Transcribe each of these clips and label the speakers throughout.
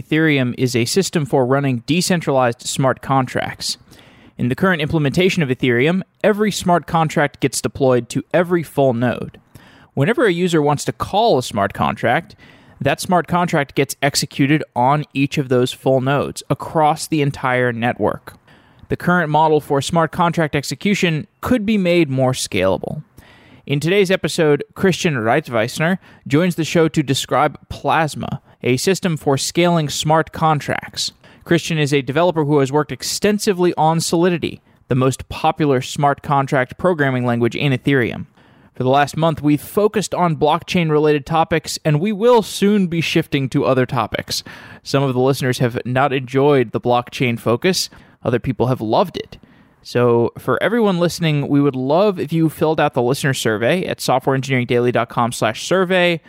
Speaker 1: Ethereum is a system for running decentralized smart contracts. In the current implementation of Ethereum, every smart contract gets deployed to every full node. Whenever a user wants to call a smart contract, that smart contract gets executed on each of those full nodes across the entire network. The current model for smart contract execution could be made more scalable. In today's episode, Christian Reitwiessner joins the show to describe Plasma, a system for scaling smart contracts. Christian is a developer who has worked extensively on Solidity, the most popular smart contract programming language in Ethereum. For the last month, we've focused on blockchain related topics, and we will soon be shifting to other topics. Some of the listeners have not enjoyed the blockchain focus, other people have loved it. So, for everyone listening, we would love if you filled out the listener survey at softwareengineeringdaily.com/survey.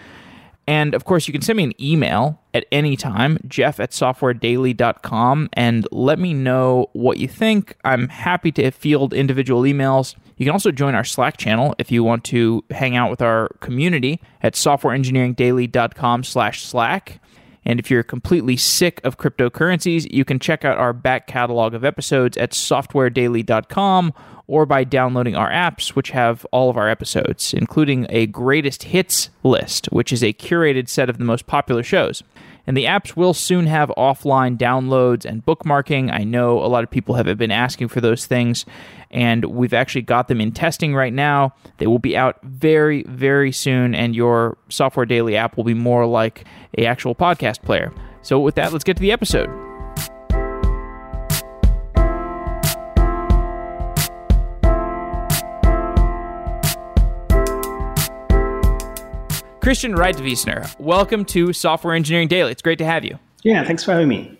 Speaker 1: And of course, you can send me an email at any time, jeff at softwaredaily.com, and let me know what you think. I'm happy to field individual emails. You can also join our Slack channel if you want to hang out with our community at softwareengineeringdaily.com slash Slack. And if you're completely sick of cryptocurrencies, you can check out our back catalog of episodes at softwaredaily.com or by downloading our apps, which have all of our episodes, including a greatest hits list, which is a curated set of the most popular shows. And the apps will soon have offline downloads and bookmarking. I know a lot of people have been asking for those things, and we've actually got them in testing right now. They will be out very, very soon, and your Software Daily app will be more like a actual podcast player. So with that, let's get to the episode. Christian Reitwiessner, welcome to Software Engineering Daily. It's great to have you.
Speaker 2: Yeah, thanks for having me.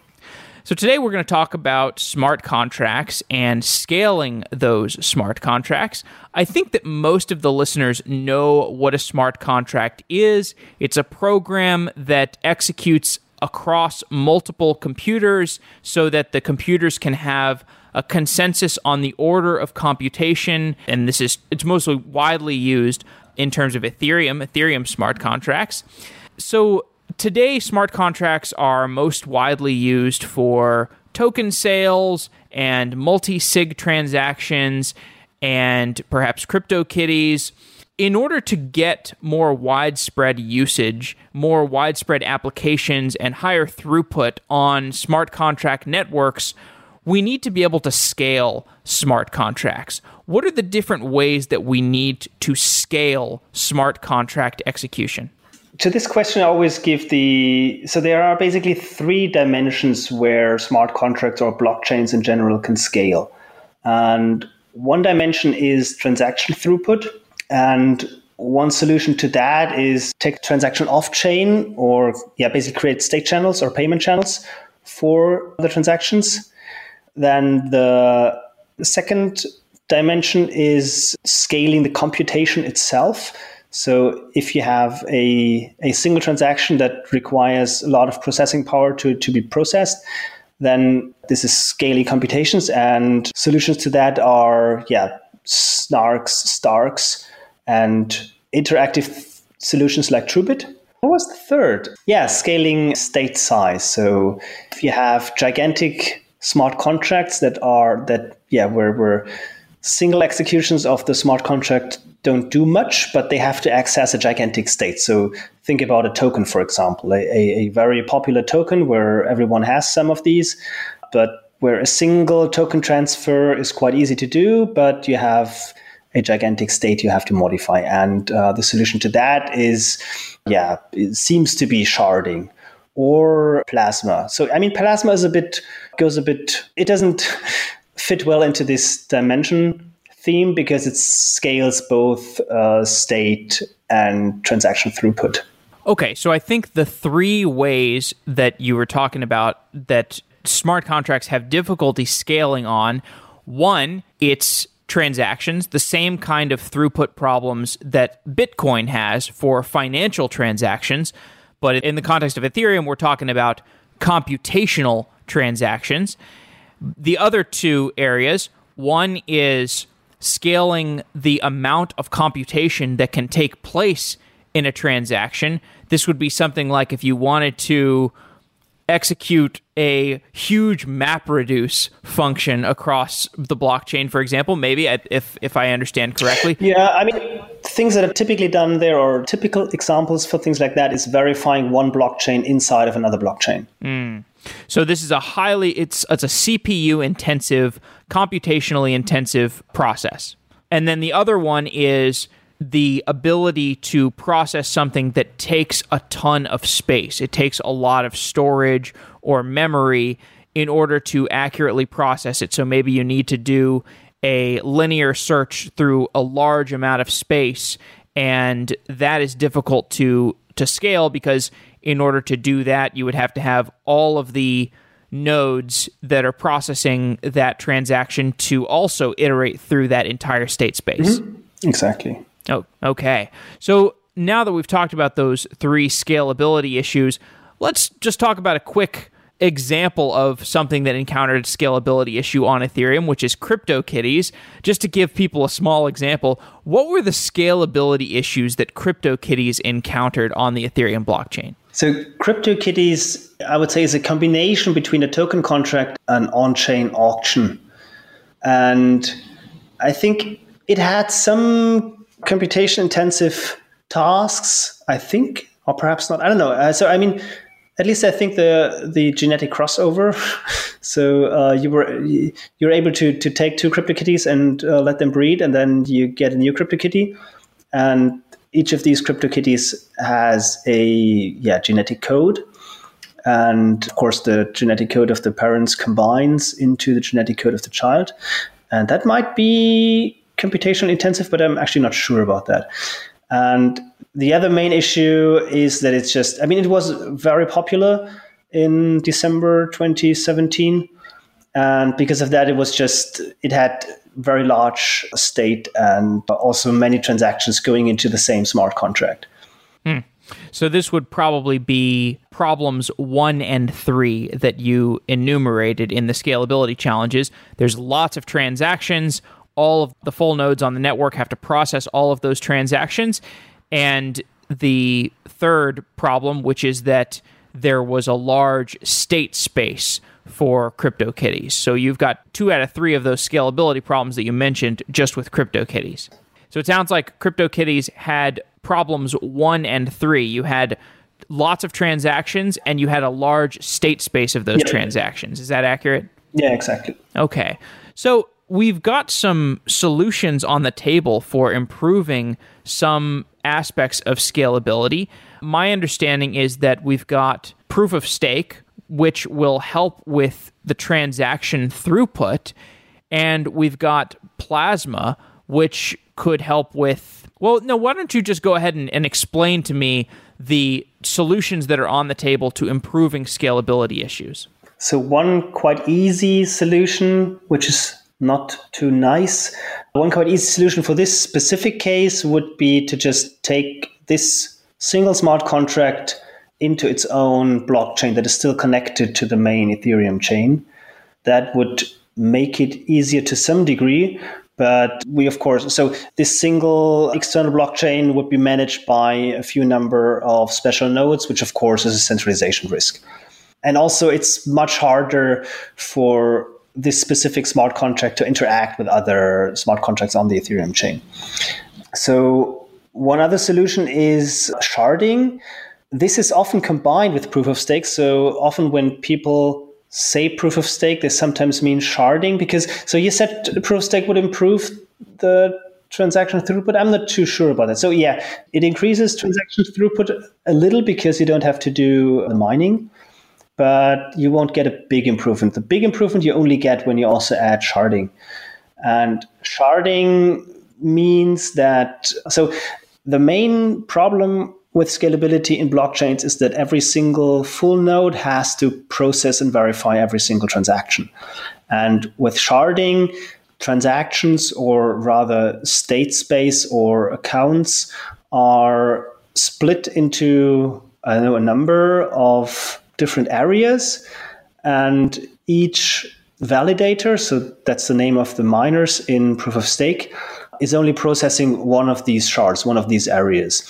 Speaker 1: So, today we're going to talk about smart contracts and scaling those smart contracts. I think that most of the listeners know what a smart contract is. It's a program that executes across multiple computers so that the computers can have a consensus on the order of computation and this is it's mostly widely used in terms of Ethereum, Ethereum smart contracts. So today, smart contracts are most widely used for token sales and multi sig transactions and perhaps crypto kitties. In order to get more widespread usage, more widespread applications, and higher throughput on smart contract networks, we need to be able to scale smart contracts. What are the different ways that we need to scale smart contract execution?
Speaker 2: To this question, I always give the so there are basically three dimensions where smart contracts or blockchains in general can scale. And one dimension is transaction throughput. And one solution to that is take transaction off chain or yeah, basically create state channels or payment channels for the transactions. Then the second dimension is scaling the computation itself. So if you have a, a single transaction that requires a lot of processing power to, to be processed, then this is scaling computations and solutions to that are yeah snarks starks and interactive solutions like TrueBit. What was the third? Yeah, scaling state size. So if you have gigantic smart contracts that are that yeah where where single executions of the smart contract don't do much, but they have to access a gigantic state. So think about a token, for example, a, a, very popular token where everyone has some of these, but where a single token transfer is quite easy to do, but you have a gigantic state you have to modify. And uh, the solution to that is, yeah, it seems to be sharding or plasma. So I mean, plasma is a bit goes a bit. It doesn't fit well into this dimension theme because it scales both uh, state and transaction throughput.
Speaker 1: Okay, so I think the three ways that you were talking about that smart contracts have difficulty scaling on one, it's transactions, the same kind of throughput problems that Bitcoin has for financial transactions. But in the context of Ethereum, we're talking about computational transactions. The other two areas one is scaling the amount of computation that can take place in a transaction. This would be something like if you wanted to execute a huge map reduce function across the blockchain, for example. Maybe if if I understand correctly.
Speaker 2: Yeah, I mean, things that are typically done there, or typical examples for things like that, is verifying one blockchain inside of another blockchain.
Speaker 1: Mm. So this is a highly it's it's a CPU intensive, computationally intensive process. And then the other one is the ability to process something that takes a ton of space. It takes a lot of storage or memory in order to accurately process it. So maybe you need to do a linear search through a large amount of space and that is difficult to to scale because in order to do that you would have to have all of the nodes that are processing that transaction to also iterate through that entire state space.
Speaker 2: Mm-hmm. Exactly.
Speaker 1: Oh, okay. So now that we've talked about those three scalability issues, let's just talk about a quick example of something that encountered scalability issue on Ethereum, which is CryptoKitties. Just to give people a small example, what were the scalability issues that CryptoKitties encountered on the Ethereum blockchain?
Speaker 2: So, CryptoKitties, I would say, is a combination between a token contract and on chain auction. And I think it had some computation intensive tasks, I think, or perhaps not. I don't know. Uh, so, I mean, at least I think the the genetic crossover. so uh, you were you're able to to take two CryptoKitties and uh, let them breed, and then you get a new CryptoKitty, and each of these CryptoKitties has a yeah genetic code, and of course the genetic code of the parents combines into the genetic code of the child, and that might be computational intensive, but I'm actually not sure about that. And the other main issue is that it's just, I mean, it was very popular in December 2017. And because of that, it was just, it had very large state and also many transactions going into the same smart contract.
Speaker 1: Hmm. So this would probably be problems one and three that you enumerated in the scalability challenges. There's lots of transactions all of the full nodes on the network have to process all of those transactions. And the third problem, which is that there was a large state space for CryptoKitties. So you've got two out of three of those scalability problems that you mentioned just with CryptoKitties. So it sounds like CryptoKitties had problems one and three. You had lots of transactions and you had a large state space of those yeah. transactions. Is that accurate?
Speaker 2: Yeah, exactly.
Speaker 1: Okay. So we've got some solutions on the table for improving some aspects of scalability. My understanding is that we've got proof of stake, which will help with the transaction throughput, and we've got Plasma, which could help with. Well, no, why don't you just go ahead and, and explain to me the solutions that are on the table to improving scalability issues?
Speaker 2: So, one quite easy solution, which is not too nice. One quite easy solution for this specific case would be to just take this single smart contract into its own blockchain that is still connected to the main Ethereum chain. That would make it easier to some degree. But we, of course, so this single external blockchain would be managed by a few number of special nodes, which, of course, is a centralization risk. And also, it's much harder for this specific smart contract to interact with other smart contracts on the Ethereum chain. So, one other solution is sharding. This is often combined with proof of stake. So, often when people say proof of stake, they sometimes mean sharding because, so you said proof of stake would improve the transaction throughput. I'm not too sure about that. So, yeah, it increases transaction throughput a little because you don't have to do the mining but you won't get a big improvement. The big improvement you only get when you also add sharding. And sharding means that, so the main problem with scalability in blockchains is that every single full node has to process and verify every single transaction. And with sharding, transactions or rather state space or accounts are split into I know a number of different areas, and each validator, so that's the name of the miners in proof of stake, is only processing one of these shards, one of these areas.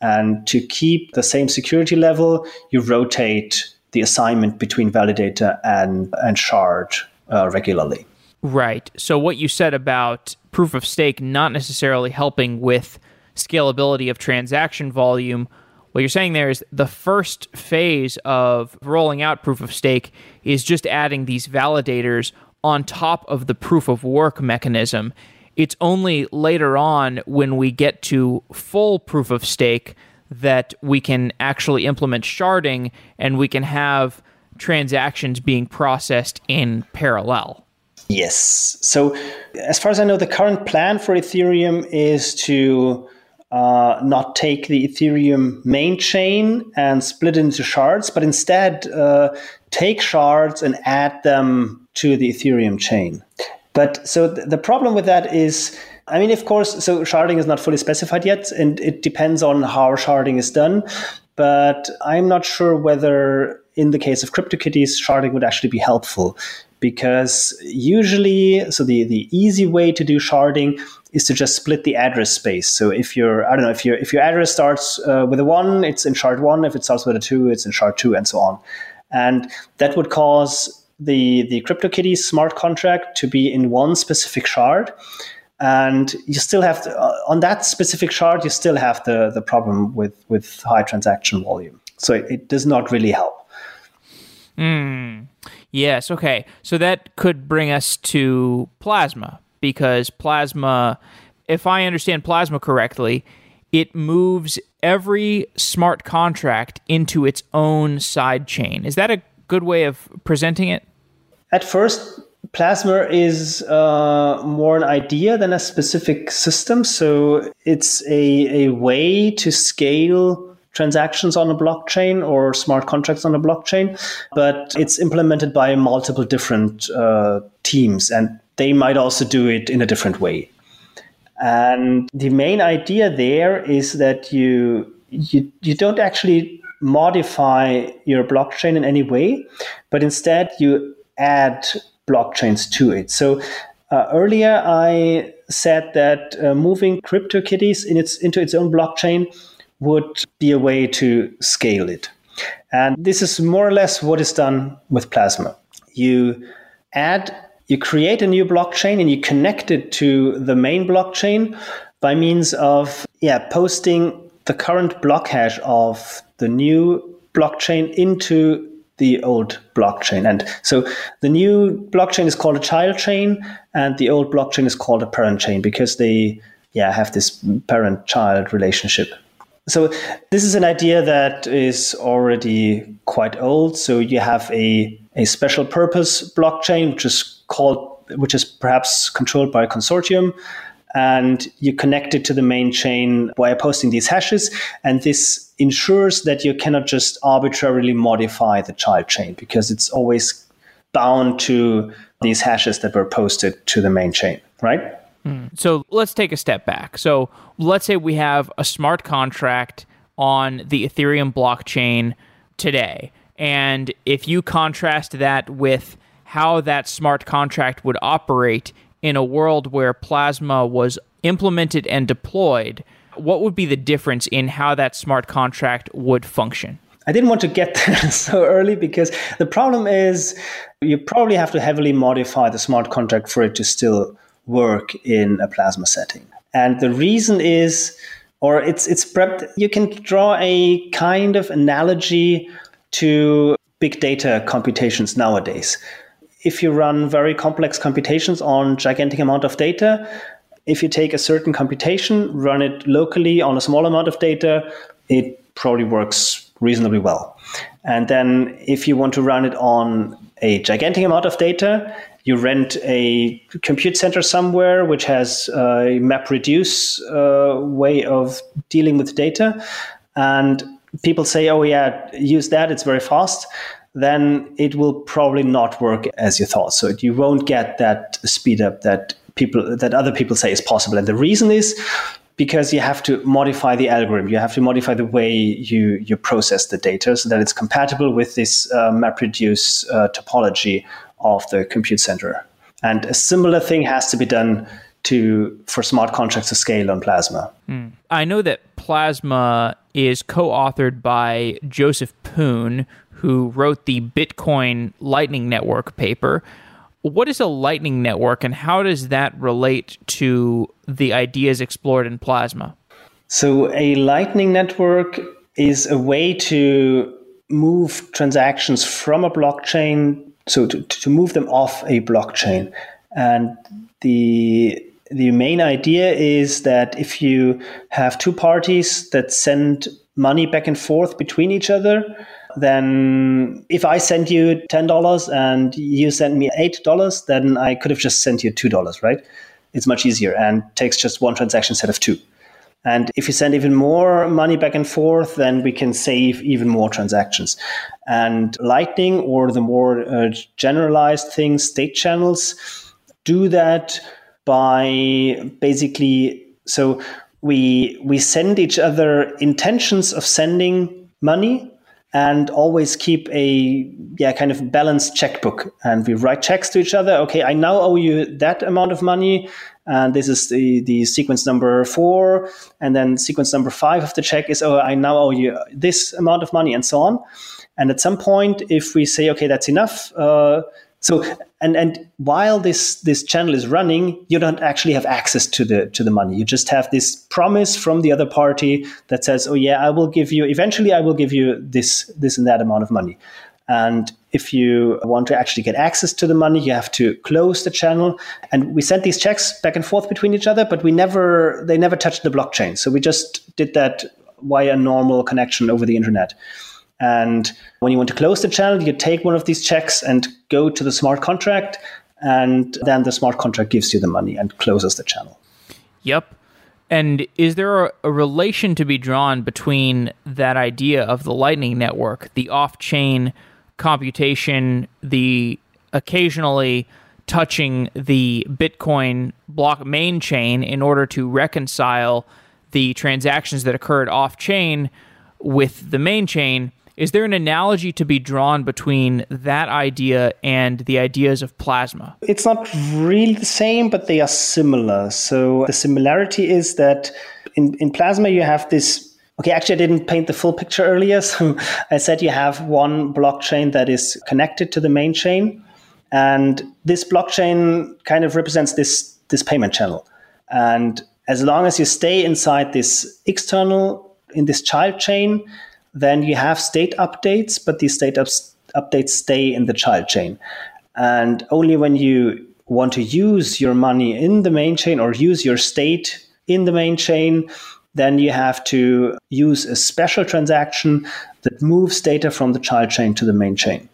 Speaker 2: And to keep the same security level, you rotate the assignment between validator and, and shard uh, regularly.
Speaker 1: Right. So, what you said about proof of stake not necessarily helping with scalability of transaction volume, what you're saying there is the first phase of rolling out proof of stake is just adding these validators on top of the proof of work mechanism. It's only later on when we get to full proof of stake that we can actually implement sharding and we can have transactions being processed in parallel.
Speaker 2: Yes. So, as far as I know, the current plan for Ethereum is to uh, not take the Ethereum main chain and split it into shards, but instead uh, take shards and add them to the Ethereum chain. But so th- the problem with that is, I mean, of course, so sharding is not fully specified yet, and it depends on how sharding is done. But I'm not sure whether, in the case of CryptoKitties, sharding would actually be helpful because usually, so the, the easy way to do sharding is to just split the address space. So if your I don't know if your if your address starts uh, with a one, it's in shard one. If it starts with a two, it's in shard two, and so on. And that would cause the the CryptoKitties smart contract to be in one specific shard. And you still have to, uh, on that specific shard, you still have the, the problem with, with high transaction volume. So it, it does not really help.
Speaker 1: Mm. Yes. Okay. So that could bring us to Plasma because Plasma, if I understand Plasma correctly, it moves every smart contract into its own side chain. Is that a good way of presenting it?
Speaker 2: At first, Plasma is uh, more an idea than a specific system. So it's a, a way to scale transactions on a blockchain or smart contracts on a blockchain, but it's implemented by multiple different uh, teams and they might also do it in a different way. And the main idea there is that you you, you don't actually modify your blockchain in any way, but instead you add blockchains to it. So uh, earlier I said that uh, moving CryptoKitties in its into its own blockchain would be a way to scale it. And this is more or less what is done with Plasma. You add, you create a new blockchain and you connect it to the main blockchain by means of yeah, posting the current block hash of the new blockchain into the old blockchain. And so the new blockchain is called a child chain and the old blockchain is called a parent chain because they yeah have this parent child relationship. So this is an idea that is already quite old. So you have a, a special purpose blockchain, which is called, which is perhaps controlled by a consortium, and you connect it to the main chain by posting these hashes. And this ensures that you cannot just arbitrarily modify the child chain because it's always bound to these hashes that were posted to the main chain, right?
Speaker 1: Mm. So let's take a step back. So let's say we have a smart contract on the Ethereum blockchain today. And if you contrast that with how that smart contract would operate in a world where Plasma was implemented and deployed, what would be the difference in how that smart contract would function?
Speaker 2: I didn't want to get there so early because the problem is you probably have to heavily modify the smart contract for it to still work in a plasma setting. And the reason is, or it's it's prepped, you can draw a kind of analogy to big data computations nowadays. If you run very complex computations on gigantic amount of data, if you take a certain computation, run it locally on a small amount of data, it probably works reasonably well. And then if you want to run it on a gigantic amount of data, you rent a compute center somewhere which has a map reduce uh, way of dealing with data. And people say oh yeah use that. It's very fast then it will probably not work as you thought so you won't get that speed up that people that other people say is possible and the reason is because you have to modify the algorithm you have to modify the way you you process the data so that it's compatible with this uh, MapReduce uh, topology of the compute center. And a similar thing has to be done to for smart contracts to scale on Plasma.
Speaker 1: Mm. I know that Plasma is co-authored by Joseph Poon, who wrote the Bitcoin Lightning Network paper. What is a Lightning Network and how does that relate to the ideas explored in Plasma?
Speaker 2: So, a Lightning Network is a way to move transactions from a blockchain, so to, to move them off a blockchain. And the the main idea is that if you have two parties that send money back and forth between each other, then if I send you $10 and you send me $8, then I could have just sent you $2, right? It's much easier and takes just one transaction instead of two. And if you send even more money back and forth, then we can save even more transactions. And Lightning or the more uh, generalized things, state channels, do that by basically so we we send each other intentions of sending money and always keep a yeah kind of balanced checkbook. And we write checks to each other. Okay i now owe you that amount of money. And this is the the sequence number four. And then sequence number five of the check is oh i now owe you this amount of money and so on. And at some point if we say okay that's enough uh, so and and while this this channel is running, you don't actually have access to the to the money. You just have this promise from the other party that says, "Oh yeah, I will give you eventually I will give you this this and that amount of money." And if you want to actually get access to the money, you have to close the channel. And we sent these checks back and forth between each other, but we never they never touched the blockchain. So we just did that via a normal connection over the internet. And when you want to close the channel, you take one of these checks and go to the smart contract, and then the smart contract gives you the money and closes the channel.
Speaker 1: Yep. And is there a, relation to be drawn between that idea of the Lightning Network, the off chain computation, the occasionally touching the Bitcoin block main chain in order to reconcile the transactions that occurred off chain with the main chain? Is there an analogy to be drawn between that idea and the ideas of plasma?
Speaker 2: It's not really the same, but they are similar. So the similarity is that in, in plasma, you have this. Okay, actually, I didn't paint the full picture earlier. So I said you have one blockchain that is connected to the main chain. And this blockchain kind of represents this, this payment channel. And as long as you stay inside this external, in this child chain, then you have state updates, but these state ups- updates stay in the child chain. And only when you want to use your money in the main chain or use your state in the main chain, then you have to use a special transaction that moves data from the child chain to the main chain.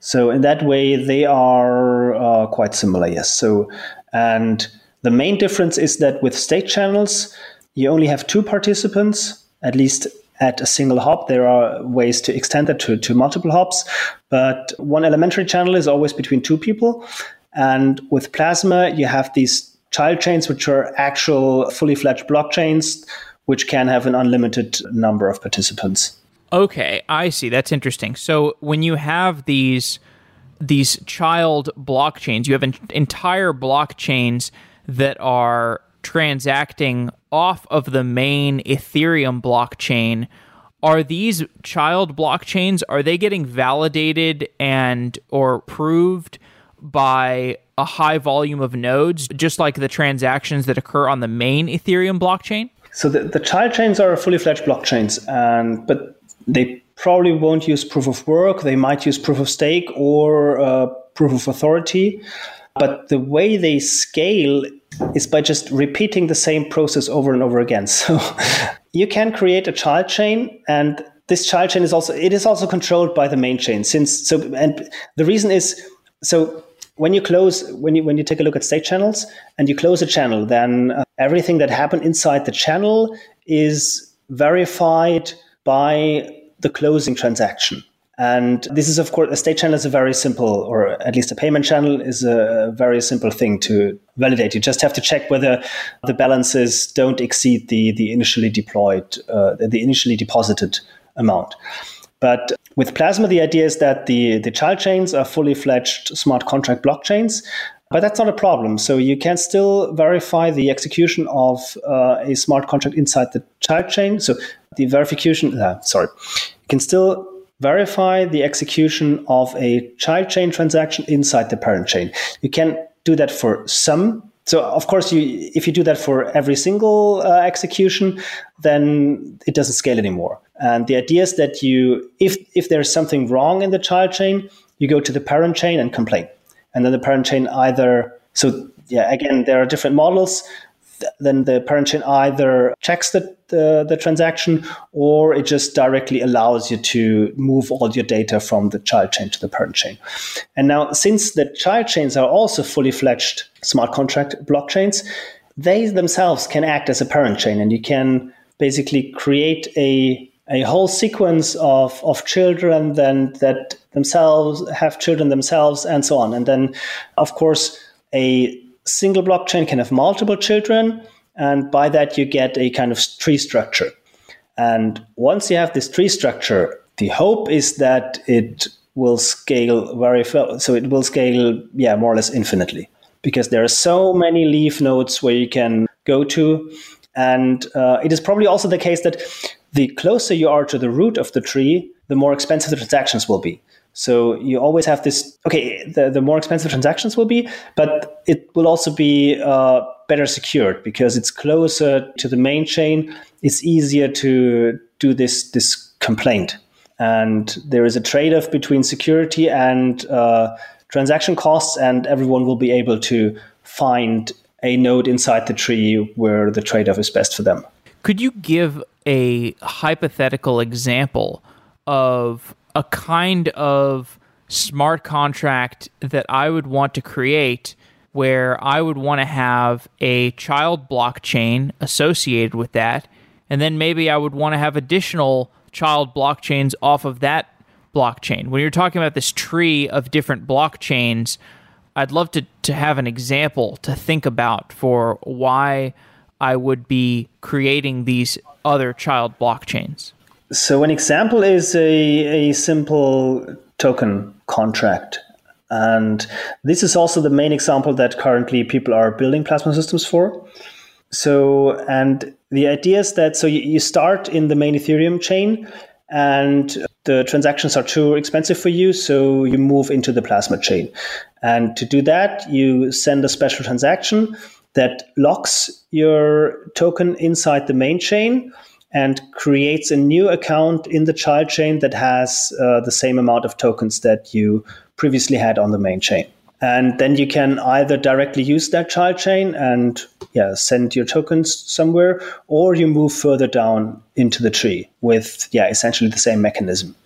Speaker 2: So in that way, they are uh, quite similar, yes. So and the main difference is that with state channels, you only have two participants, at least at a single hop. There are ways to extend that to, to multiple hops, but one elementary channel is always between two people. And with Plasma, you have these child chains, which are actual fully fledged blockchains, which can have an unlimited number of participants.
Speaker 1: Okay, I see. That's interesting. So when you have these these child blockchains, you have entire blockchains that are transacting off of the main Ethereum blockchain, are these child blockchains are they getting validated and or proved by a high volume of nodes just like the transactions that occur on the main Ethereum blockchain?
Speaker 2: So the, the child chains are fully fledged blockchains and but they probably won't use proof of work, they might use proof of stake or uh, proof of authority. But the way they scale is by just repeating the same process over and over again. So you can create a child chain and this child chain is also it is also controlled by the main chain since so and the reason is so when you close when you when you take a look at state channels and you close a channel then uh, everything that happened inside the channel is verified by the closing transaction and this is, of course, a state channel is a very simple, or at least a payment channel is a very simple thing to validate. You just have to check whether the balances don't exceed the, the initially deployed, uh, the initially deposited amount. But with Plasma, the idea is that the, the child chains are fully fledged smart contract blockchains. But that's not a problem. So you can still verify the execution of uh, a smart contract inside the child chain. So the verification, uh, sorry, you can still verify the execution of a child chain transaction inside the parent chain. You can do that for some. So of course, you if you do that for every single uh, execution, then it doesn't scale anymore. And the idea is that you, if if there's something wrong in the child chain, you go to the parent chain and complain, and then the parent chain either. So yeah, again, there are different models then the parent chain either checks the, the, the, transaction or it just directly allows you to move all your data from the child chain to the parent chain. And now, since the child chains are also fully fledged smart contract blockchains, they themselves can act as a parent chain and you can basically create a a whole sequence of, of children then that themselves have children themselves and so on. And then, of course, a single blockchain can have multiple children, and by that you get a kind of tree structure. And once you have this tree structure, the hope is that it will scale very well. So it will scale, yeah, more or less infinitely, because there are so many leaf nodes where you can go to. And uh, it is probably also the case that the closer you are to the root of the tree, the more expensive the transactions will be. So you always have this. Okay, the, the more expensive transactions will be, but it will also be uh, better secured because it's closer to the main chain. It's easier to do this this complaint, and there is a trade off between security and uh, transaction costs, and everyone will be able to find a node inside the tree where the trade off is best for them.
Speaker 1: Could you give a hypothetical example of a kind of smart contract that I would want to create where I would want to have a child blockchain associated with that. And then maybe I would want to have additional child blockchains off of that blockchain. When you're talking about this tree of different blockchains, I'd love to, to have an example to think about for why I would be creating these other child blockchains.
Speaker 2: So an example is a, a simple token contract. And this is also the main example that currently people are building plasma systems for. So, and the idea is that so you, you start in the main Ethereum chain and the transactions are too expensive for you, so you move into the plasma chain. And to do that, you send a special transaction that locks your token inside the main chain and creates a new account in the child chain that has uh, the same amount of tokens that you previously had on the main chain. And then you can either directly use that child chain and yeah, send your tokens somewhere, or you move further down into the tree with yeah, essentially the same mechanism.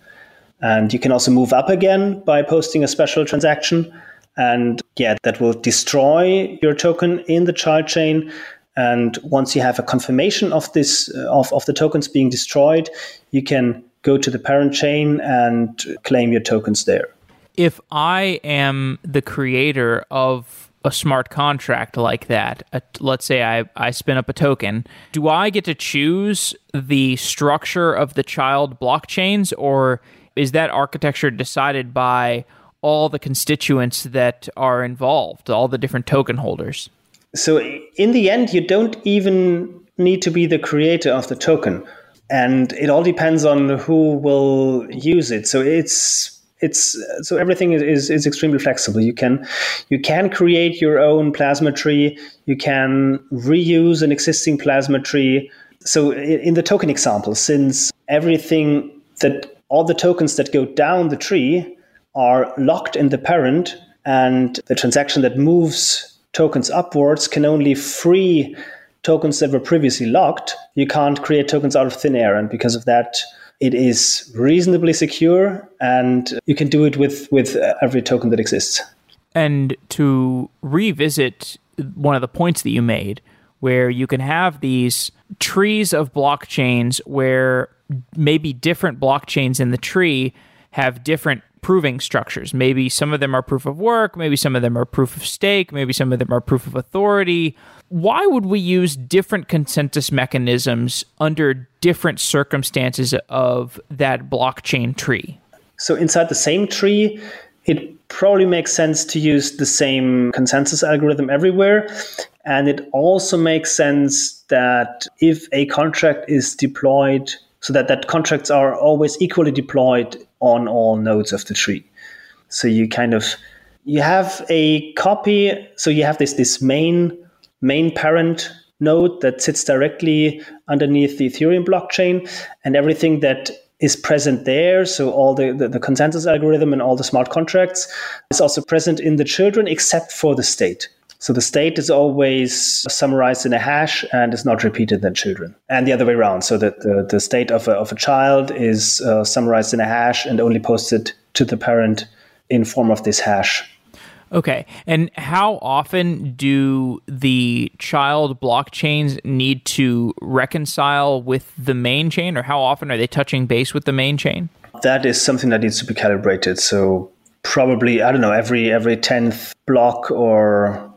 Speaker 2: And you can also move up again by posting a special transaction. And yeah, that will destroy your token in the child chain and once you have a confirmation of this uh, of, of the tokens being destroyed, you can go to the parent chain and claim your tokens there.
Speaker 1: If I am the creator of a smart contract like that, uh, let's say I, I spin up a token, do I get to choose the structure of the child blockchains, or is that architecture decided by all the constituents that are involved, all the different token holders?
Speaker 2: So in the end, you don't even need to be the creator of the token, and it all depends on who will use it. So it's it's so everything is, is is extremely flexible. You can you can create your own plasma tree. You can reuse an existing plasma tree. So in the token example, since everything that all the tokens that go down the tree are locked in the parent, and the transaction that moves tokens upwards can only free tokens that were previously locked. You can't create tokens out of thin air. And because of that, it is reasonably secure and you can do it with, with uh, every token that exists.
Speaker 1: And to revisit one of the points that you made, where you can have these trees of blockchains where maybe different blockchains in the tree have different proving structures. Maybe some of them are proof of work, maybe some of them are proof of stake, maybe some of them are proof of authority. Why would we use different consensus mechanisms under different circumstances of that blockchain tree?
Speaker 2: So, inside the same tree, it probably makes sense to use the same consensus algorithm everywhere. And it also makes sense that if a contract is deployed, so that, that contracts are always equally deployed on all nodes of the tree. So you kind of you have a copy. So you have this this main main parent node that sits directly underneath the Ethereum blockchain, and everything that is present there. So all the, the, the, consensus algorithm and all the smart contracts is also present in the children, except for the state. So the state is always summarized in a hash and is not repeated in children, and the other way around. So that the, the state of a, of a child is uh, summarized in a hash and only posted to the parent in form of this hash.
Speaker 1: Okay. And how often do the child blockchains need to reconcile with the main chain, or how often are they touching base with the main chain?
Speaker 2: That is something that needs to be calibrated. So probably I don't know every every tenth block or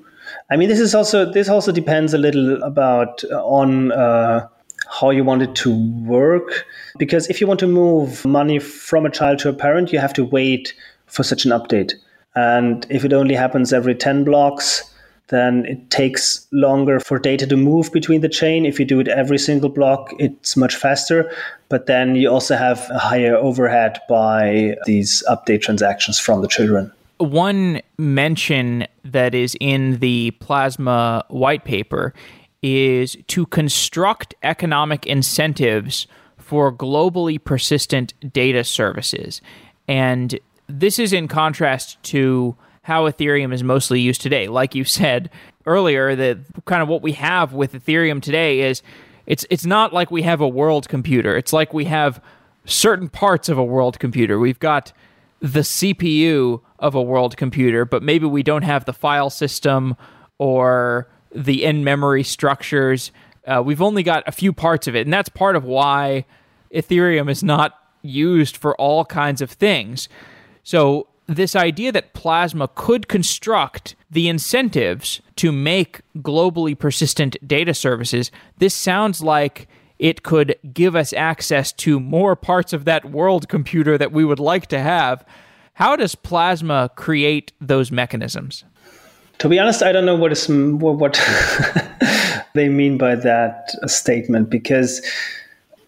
Speaker 2: I mean, this is also this also depends a little about uh, on uh, how you want it to work. Because if you want to move money from a child to a parent, you have to wait for such an update. And if it only happens every ten blocks, then it takes longer for data to move between the chain. If you do it every single block, it's much faster. But then you also have a higher overhead by these update transactions from the children
Speaker 1: one mention that is in the plasma white paper is to construct economic incentives for globally persistent data services. And this is in contrast to how Ethereum is mostly used today. Like you said earlier, that kind of what we have with Ethereum today is it's it's not like we have a world computer. It's like we have certain parts of a world computer. We've got the CPU of a world computer, but maybe we don't have the file system or the in memory structures. Uh, we've only got a few parts of it. And that's part of why Ethereum is not used for all kinds of things. So, this idea that Plasma could construct the incentives to make globally persistent data services, this sounds like it could give us access to more parts of that world computer that we would like to have how does plasma create those mechanisms?
Speaker 2: To be honest, I don't know what is what they mean by that statement because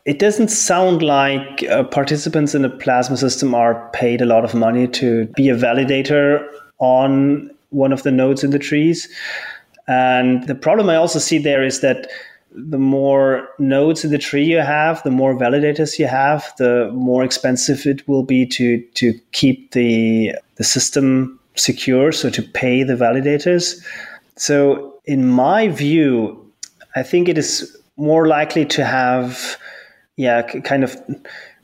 Speaker 2: it doesn't sound like uh, participants in a plasma system are paid a lot of money to be a validator on one of the nodes in the trees. And the problem I also see there is that the more nodes in the tree you have, the more validators you have, the more expensive it will be to to keep the the system secure, so to pay the validators. So in my view, I think it is more likely to have yeah, kind of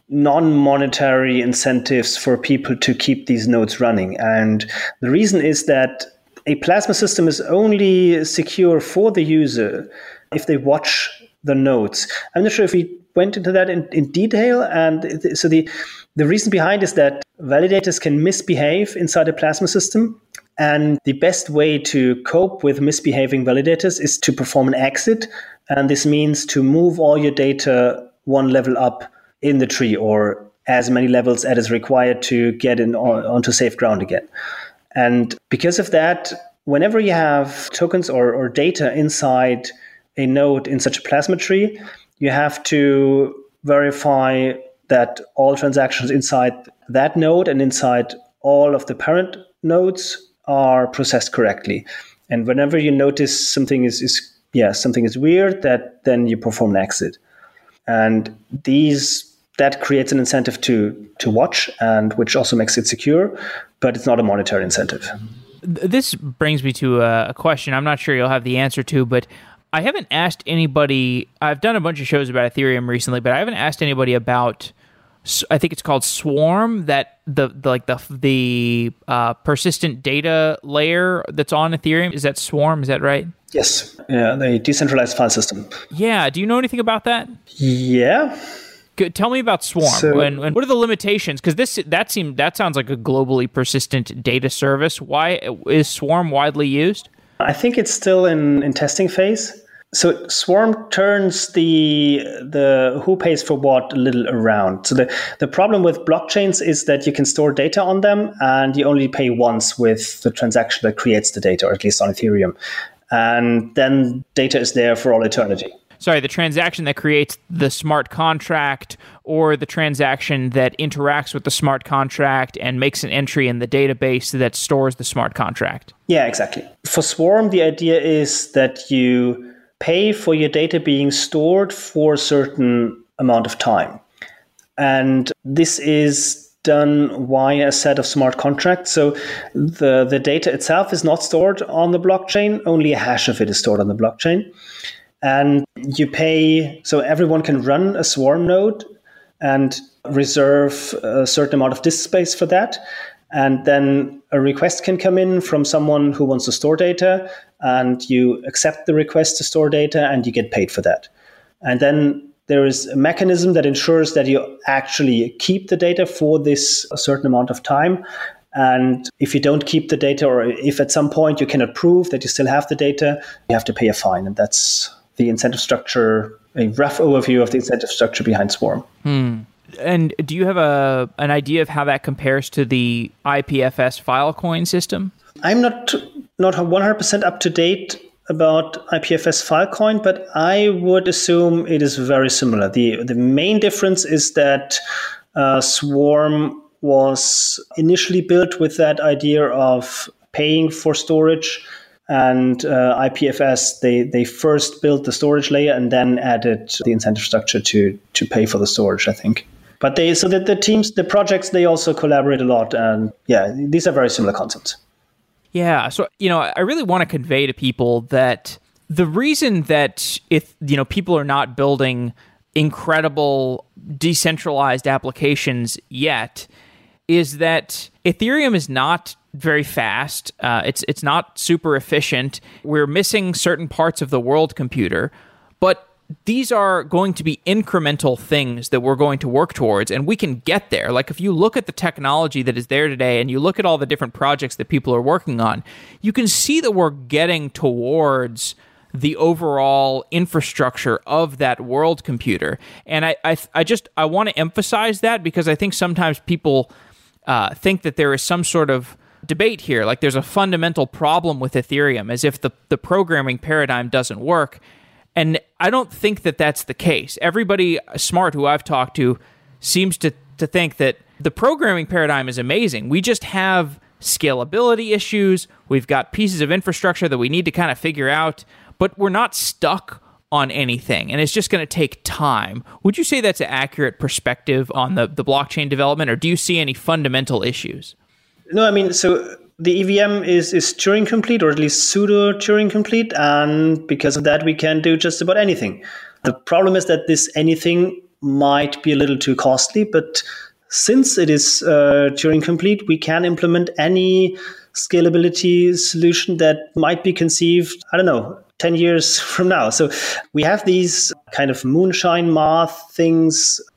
Speaker 2: non-monetary incentives for people to keep these nodes running. And the reason is that a plasma system is only secure for the user if they watch the nodes. I'm not sure if we went into that in, in detail. And so the, the reason behind is that validators can misbehave inside a plasma system. And the best way to cope with misbehaving validators is to perform an exit. And this means to move all your data one level up in the tree or as many levels as is required to get in on, onto safe ground again. And because of that, whenever you have tokens or, or data inside a node in such a plasma tree, you have to verify that all transactions inside that node and inside all of the parent nodes are processed correctly. And whenever you notice something is, is yeah, something is weird, that then you perform an exit. And these that creates an incentive to to watch and which also makes it secure, but it's not a monetary incentive.
Speaker 1: This brings me to a question I'm not sure you'll have the answer to, but I haven't asked anybody. I've done a bunch of shows about Ethereum recently, but I haven't asked anybody about. I think it's called Swarm. That the, the like the the uh, persistent data layer that's on Ethereum is that Swarm. Is that right?
Speaker 2: Yes. Yeah, the decentralized file system.
Speaker 1: Yeah. Do you know anything about that?
Speaker 2: Yeah.
Speaker 1: Good. Tell me about Swarm so, and, and, what are the limitations? Because this that seems that sounds like a globally persistent data service. Why is Swarm widely used?
Speaker 2: I think it's still in, in testing phase. So Swarm turns the the who pays for what a little around. So the, the problem with blockchains is that you can store data on them and you only pay once with the transaction that creates the data, or at least on Ethereum. And then data is there for all eternity.
Speaker 1: sorry, the transaction that creates the smart contract or the transaction that interacts with the smart contract and makes an entry in the database that stores the smart contract.
Speaker 2: Yeah, exactly. For Swarm, the idea is that you pay for your data being stored for a certain amount of time. And this is done via a set of smart contracts. So the, the data itself is not stored on the blockchain, only a hash of it is stored on the blockchain. And you pay, so everyone can run a Swarm node and reserve a certain amount of disk space for that. And then a request can come in from someone who wants to store data, and you accept the request to store data, and you get paid for that. And then there is a mechanism that ensures that you actually keep the data for this a certain amount of time. And if you don't keep the data, or if at some point you cannot prove that you still have the data, you have to pay a fine. And that's the incentive structure, a rough overview of the incentive structure behind Swarm.
Speaker 1: Hmm. And do you have a an idea of how that compares to the IPFS Filecoin system?
Speaker 2: I'm not not 100% up to date about IPFS Filecoin, but I would assume it is very similar. the The main difference is that uh, Swarm was initially built with that idea of paying for storage, and uh, IPFS they they first built the storage layer and then added the incentive structure to to pay for the storage. I think. But they so that the teams, the projects, they also collaborate a lot, and yeah, these are very similar concepts.
Speaker 1: Yeah. So, you know, I really want to convey to people that the reason that if, you know, people are not building incredible decentralized applications yet is that Ethereum is not very fast. Uh, it's it's not super efficient. We're missing certain parts of the world computer, but these are going to be incremental things that we're going to work towards and we can get there. Like if you look at the technology that is there today and you look at all the different projects that people are working on you can see that we're getting towards the overall infrastructure of that world computer. And i i, I just i want to emphasize that because i think sometimes people uh, think that there is some sort of debate here. Like there's a fundamental problem with ethereum as if the, the programming paradigm doesn't work and I don't think that that's the case. Everybody smart who I've talked to seems to, to think that the programming paradigm is amazing. We just have scalability issues. We've got pieces of infrastructure that we need to kind of figure out, but we're not stuck on anything and it's just going to take time. Would you say that's an accurate perspective on the, the blockchain development or do you see any fundamental issues?
Speaker 2: No, I mean, so the EVM is, is Turing complete, or at least pseudo Turing complete, and because of that, we can do just about anything. The problem is that this anything might be a little too costly, but since it is uh, Turing complete, we can implement any scalability solution that might be conceived, I don't know, 10 years from now. So we have these kind of moonshine math things.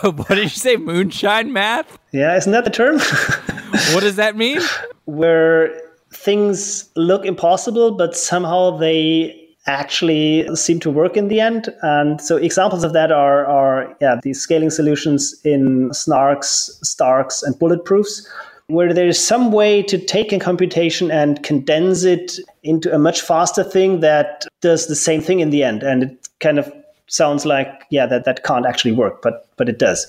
Speaker 1: what did you say? Moonshine math?
Speaker 2: Yeah, isn't that the term?
Speaker 1: what does that mean?
Speaker 2: Where things look impossible, but somehow they actually seem to work in the end. And so examples of that are, are yeah, these scaling solutions in Snarks, Starks, and Bulletproofs, where there is some way to take a computation and condense it into a much faster thing that does the same thing in the end. And it kind of sounds like, yeah, that, that can't actually work, but but it does.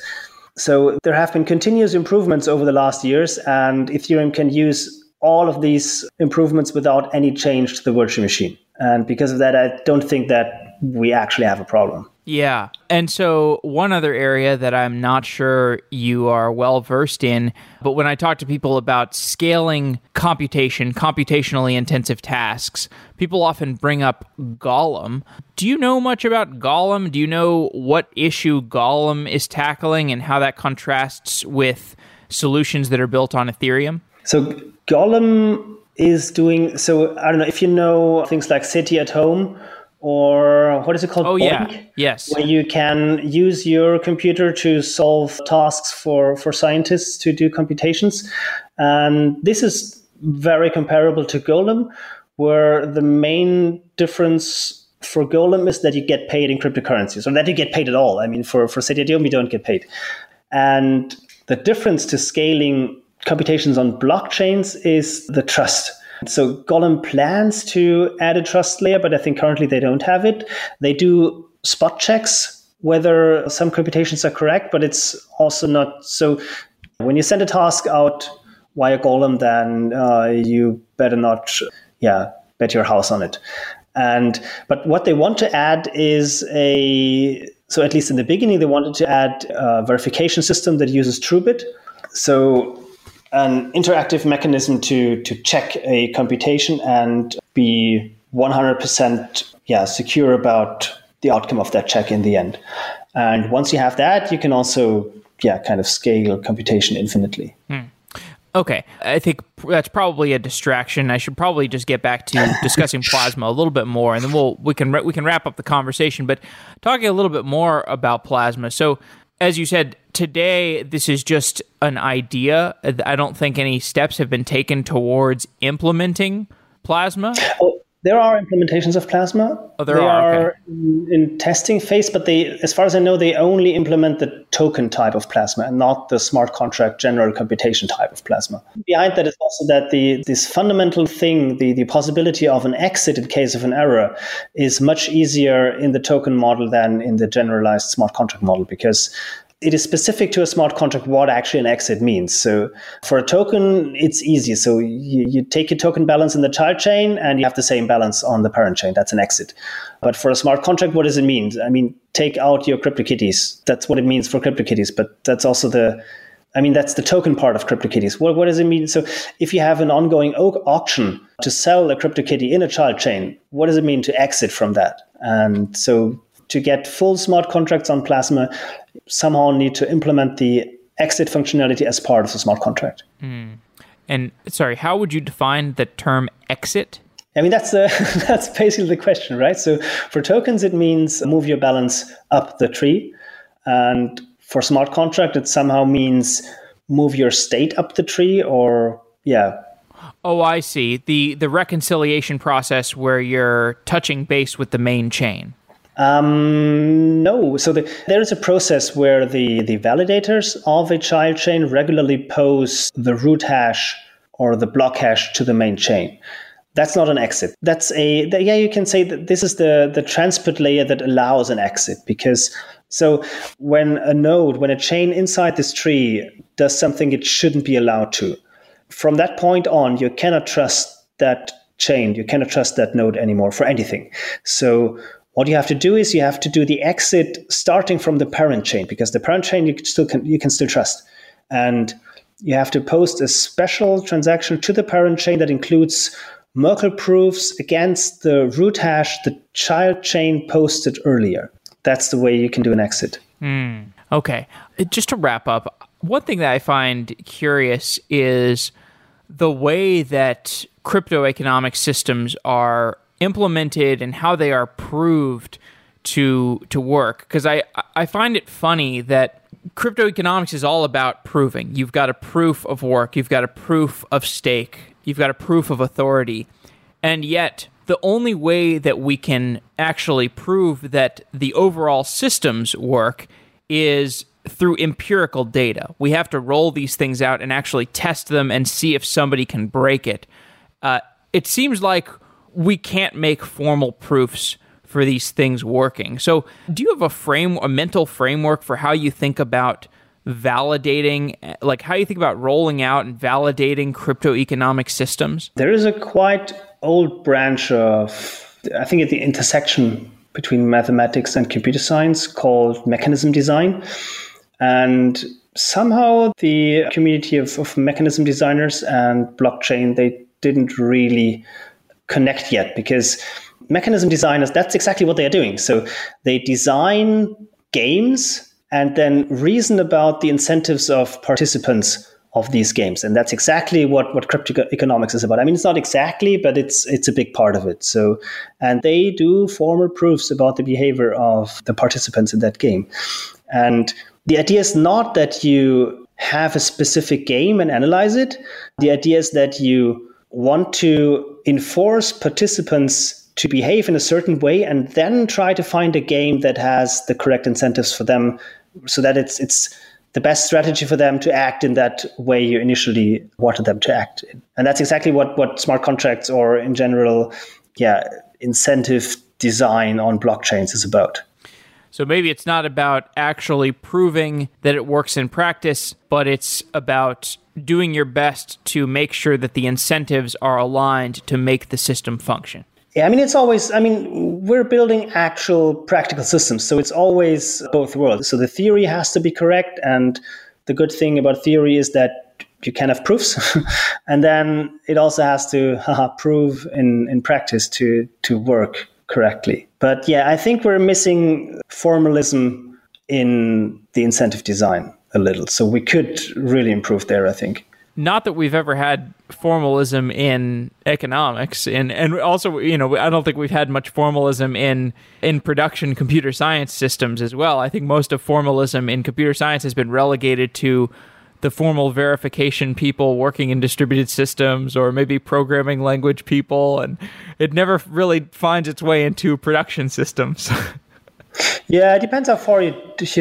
Speaker 2: So there have been continuous improvements over the last years, and Ethereum can use all of these improvements without any change to the virtual machine. And because of that, I don't think that we actually have a problem.
Speaker 1: Yeah. And so, one other area that I'm not sure you are well versed in, but when I talk to people about scaling computation, computationally intensive tasks, people often bring up Golem. Do you know much about Golem? Do you know what issue Golem is tackling and how that contrasts with solutions that are built on Ethereum?
Speaker 2: So, Golem is doing so. I don't know if you know things like SETI@home or what is it called?
Speaker 1: Oh, BOINC, yeah. Yes.
Speaker 2: Where you can use your computer to solve tasks for, for scientists to do computations. And this is very comparable to Golem, where the main difference for Golem is that you get paid in cryptocurrencies, or that you get paid at all. I mean, for, for SETI@home, we don't get paid. And the difference to scaling computations on blockchains is the trust so Golem plans to add a trust layer, but I think currently they don't have it. They do spot checks whether some computations are correct, but it's also not so. When you send a task out via Golem, then uh, you better not, yeah, bet your house on it. And but what they want to add is a so at least in the beginning they wanted to add a verification system that uses TrueBit. So an interactive mechanism to to check a computation and be 100% yeah secure about the outcome of that check in the end. And once you have that, you can also yeah kind of scale computation infinitely.
Speaker 1: Hmm. Okay, I think that's probably a distraction. I should probably just get back to discussing plasma a little bit more, and then we'll we can we can wrap up the conversation. But talking a little bit more about plasma. So, as you said today, this is just an idea. I don't think any steps have been taken towards implementing plasma.
Speaker 2: Oh, there are implementations of Plasma.
Speaker 1: Oh, there
Speaker 2: they
Speaker 1: are,
Speaker 2: are in, in, testing phase, but they, as far as I know, they only implement the token type of Plasma and not the smart contract general computation type of Plasma. Behind that is also that the this fundamental thing, the, the possibility of an exit in case of an error, is much easier in the token model than in the generalized smart contract model because it is specific to a smart contract what actually an exit means. So for a token, it's easy. So you, you, take your token balance in the child chain and you have the same balance on the parent chain. That's an exit. But for a smart contract, what does it mean? I mean, take out your CryptoKitties. That's what it means for CryptoKitties. But that's also the, I mean, that's the token part of CryptoKitties. What, what does it mean? So if you have an ongoing auction to sell a CryptoKitty in a child chain, what does it mean to exit from that? And so to get full smart contracts on Plasma, somehow need to implement the exit functionality as part of the smart contract.
Speaker 1: Mm. And sorry, how would you define the term exit?
Speaker 2: I mean that's the that's basically the question, right? So for tokens, it means move your balance up the tree, and for smart contract, it somehow means move your state up the tree, or yeah.
Speaker 1: Oh, I see. the The reconciliation process where you're touching base with the main chain.
Speaker 2: Um, no. So the, there is a process where the, the validators of a child chain regularly pose the root hash or the block hash to the main chain. That's not an exit. That's a yeah. You can say that this is the the transport layer that allows an exit because so when a node, when a chain inside this tree does something it shouldn't be allowed to, from that point on, you cannot trust that chain. You cannot trust that node anymore for anything. So what you have to do is you have to do the exit starting from the parent chain because the parent chain you can still can, you can still trust, and you have to post a special transaction to the parent chain that includes Merkle proofs against the root hash the child chain posted earlier. That's the way you can do an exit.
Speaker 1: Mm, okay, just to wrap up, one thing that I find curious is the way that crypto economic systems are implemented and how they are proved to to work because I I find it funny that crypto economics is all about proving. You've got a proof of work, you've got a proof of stake, you've got a proof of authority. And yet the only way that we can actually prove that the overall systems work is through empirical data. We have to roll these things out and actually test them and see if somebody can break it. Uh, it seems like we can't make formal proofs for these things working. So, do you have a frame, a mental framework for how you think about validating, like how you think about rolling out and validating crypto economic systems?
Speaker 2: There is a quite old branch of, I think, at the intersection between mathematics and computer science called mechanism design. And somehow the community of, of mechanism designers and blockchain, they didn't really connect yet because mechanism designers, that's exactly what they're doing. So they design games and then reason about the incentives of participants of these games. And that's exactly what, what crypto economics is about. I mean, it's not exactly, but it's it's a big part of it. So and they do formal proofs about the behavior of the participants in that game. And the idea is not that you have a specific game and analyze it. The idea is that you want to enforce participants to behave in a certain way and then try to find a game that has the correct incentives for them so that it's it's the best strategy for them to act in that way you initially wanted them to act in. And that's exactly what, what smart contracts or in general, yeah, incentive design on blockchains is about.
Speaker 1: So maybe it's not about actually proving that it works in practice, but it's about doing your best to make sure that the incentives are aligned to make the system function.
Speaker 2: Yeah, I mean, it's always, I mean, we're building actual practical systems. So it's always both worlds. So the theory has to be correct. And the good thing about theory is that you can have proofs. and then it also has to prove in, in practice to, to work correctly. But yeah, I think we're missing formalism in the incentive design a little. So we could really improve there, I think.
Speaker 1: Not that we've ever had formalism in economics and and also you know I don't think we've had much formalism in in production computer science systems as well. I think most of formalism in computer science has been relegated to the formal verification people working in distributed systems or maybe programming language people and it never really finds its way into production systems.
Speaker 2: Yeah it depends how far you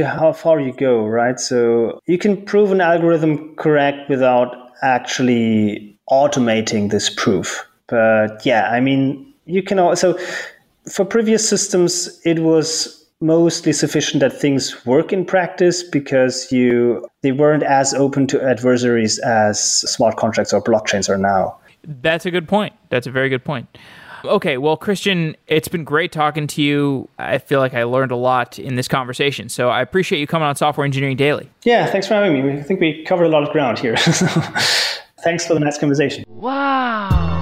Speaker 2: how far you go right? So you can prove an algorithm correct without actually automating this proof. But yeah i mean you can also for previous systems it was mostly sufficient that things work in practice because you they weren't as open to adversaries as smart contracts or blockchains are now.
Speaker 1: That's a good point. That's a very good point. Okay, well, Christian, it's been great talking to you. I feel like I learned a lot in this conversation. So I appreciate you coming on Software Engineering Daily.
Speaker 2: Yeah, thanks for having me. I think we covered a lot of ground here. thanks for the nice conversation.
Speaker 1: Wow.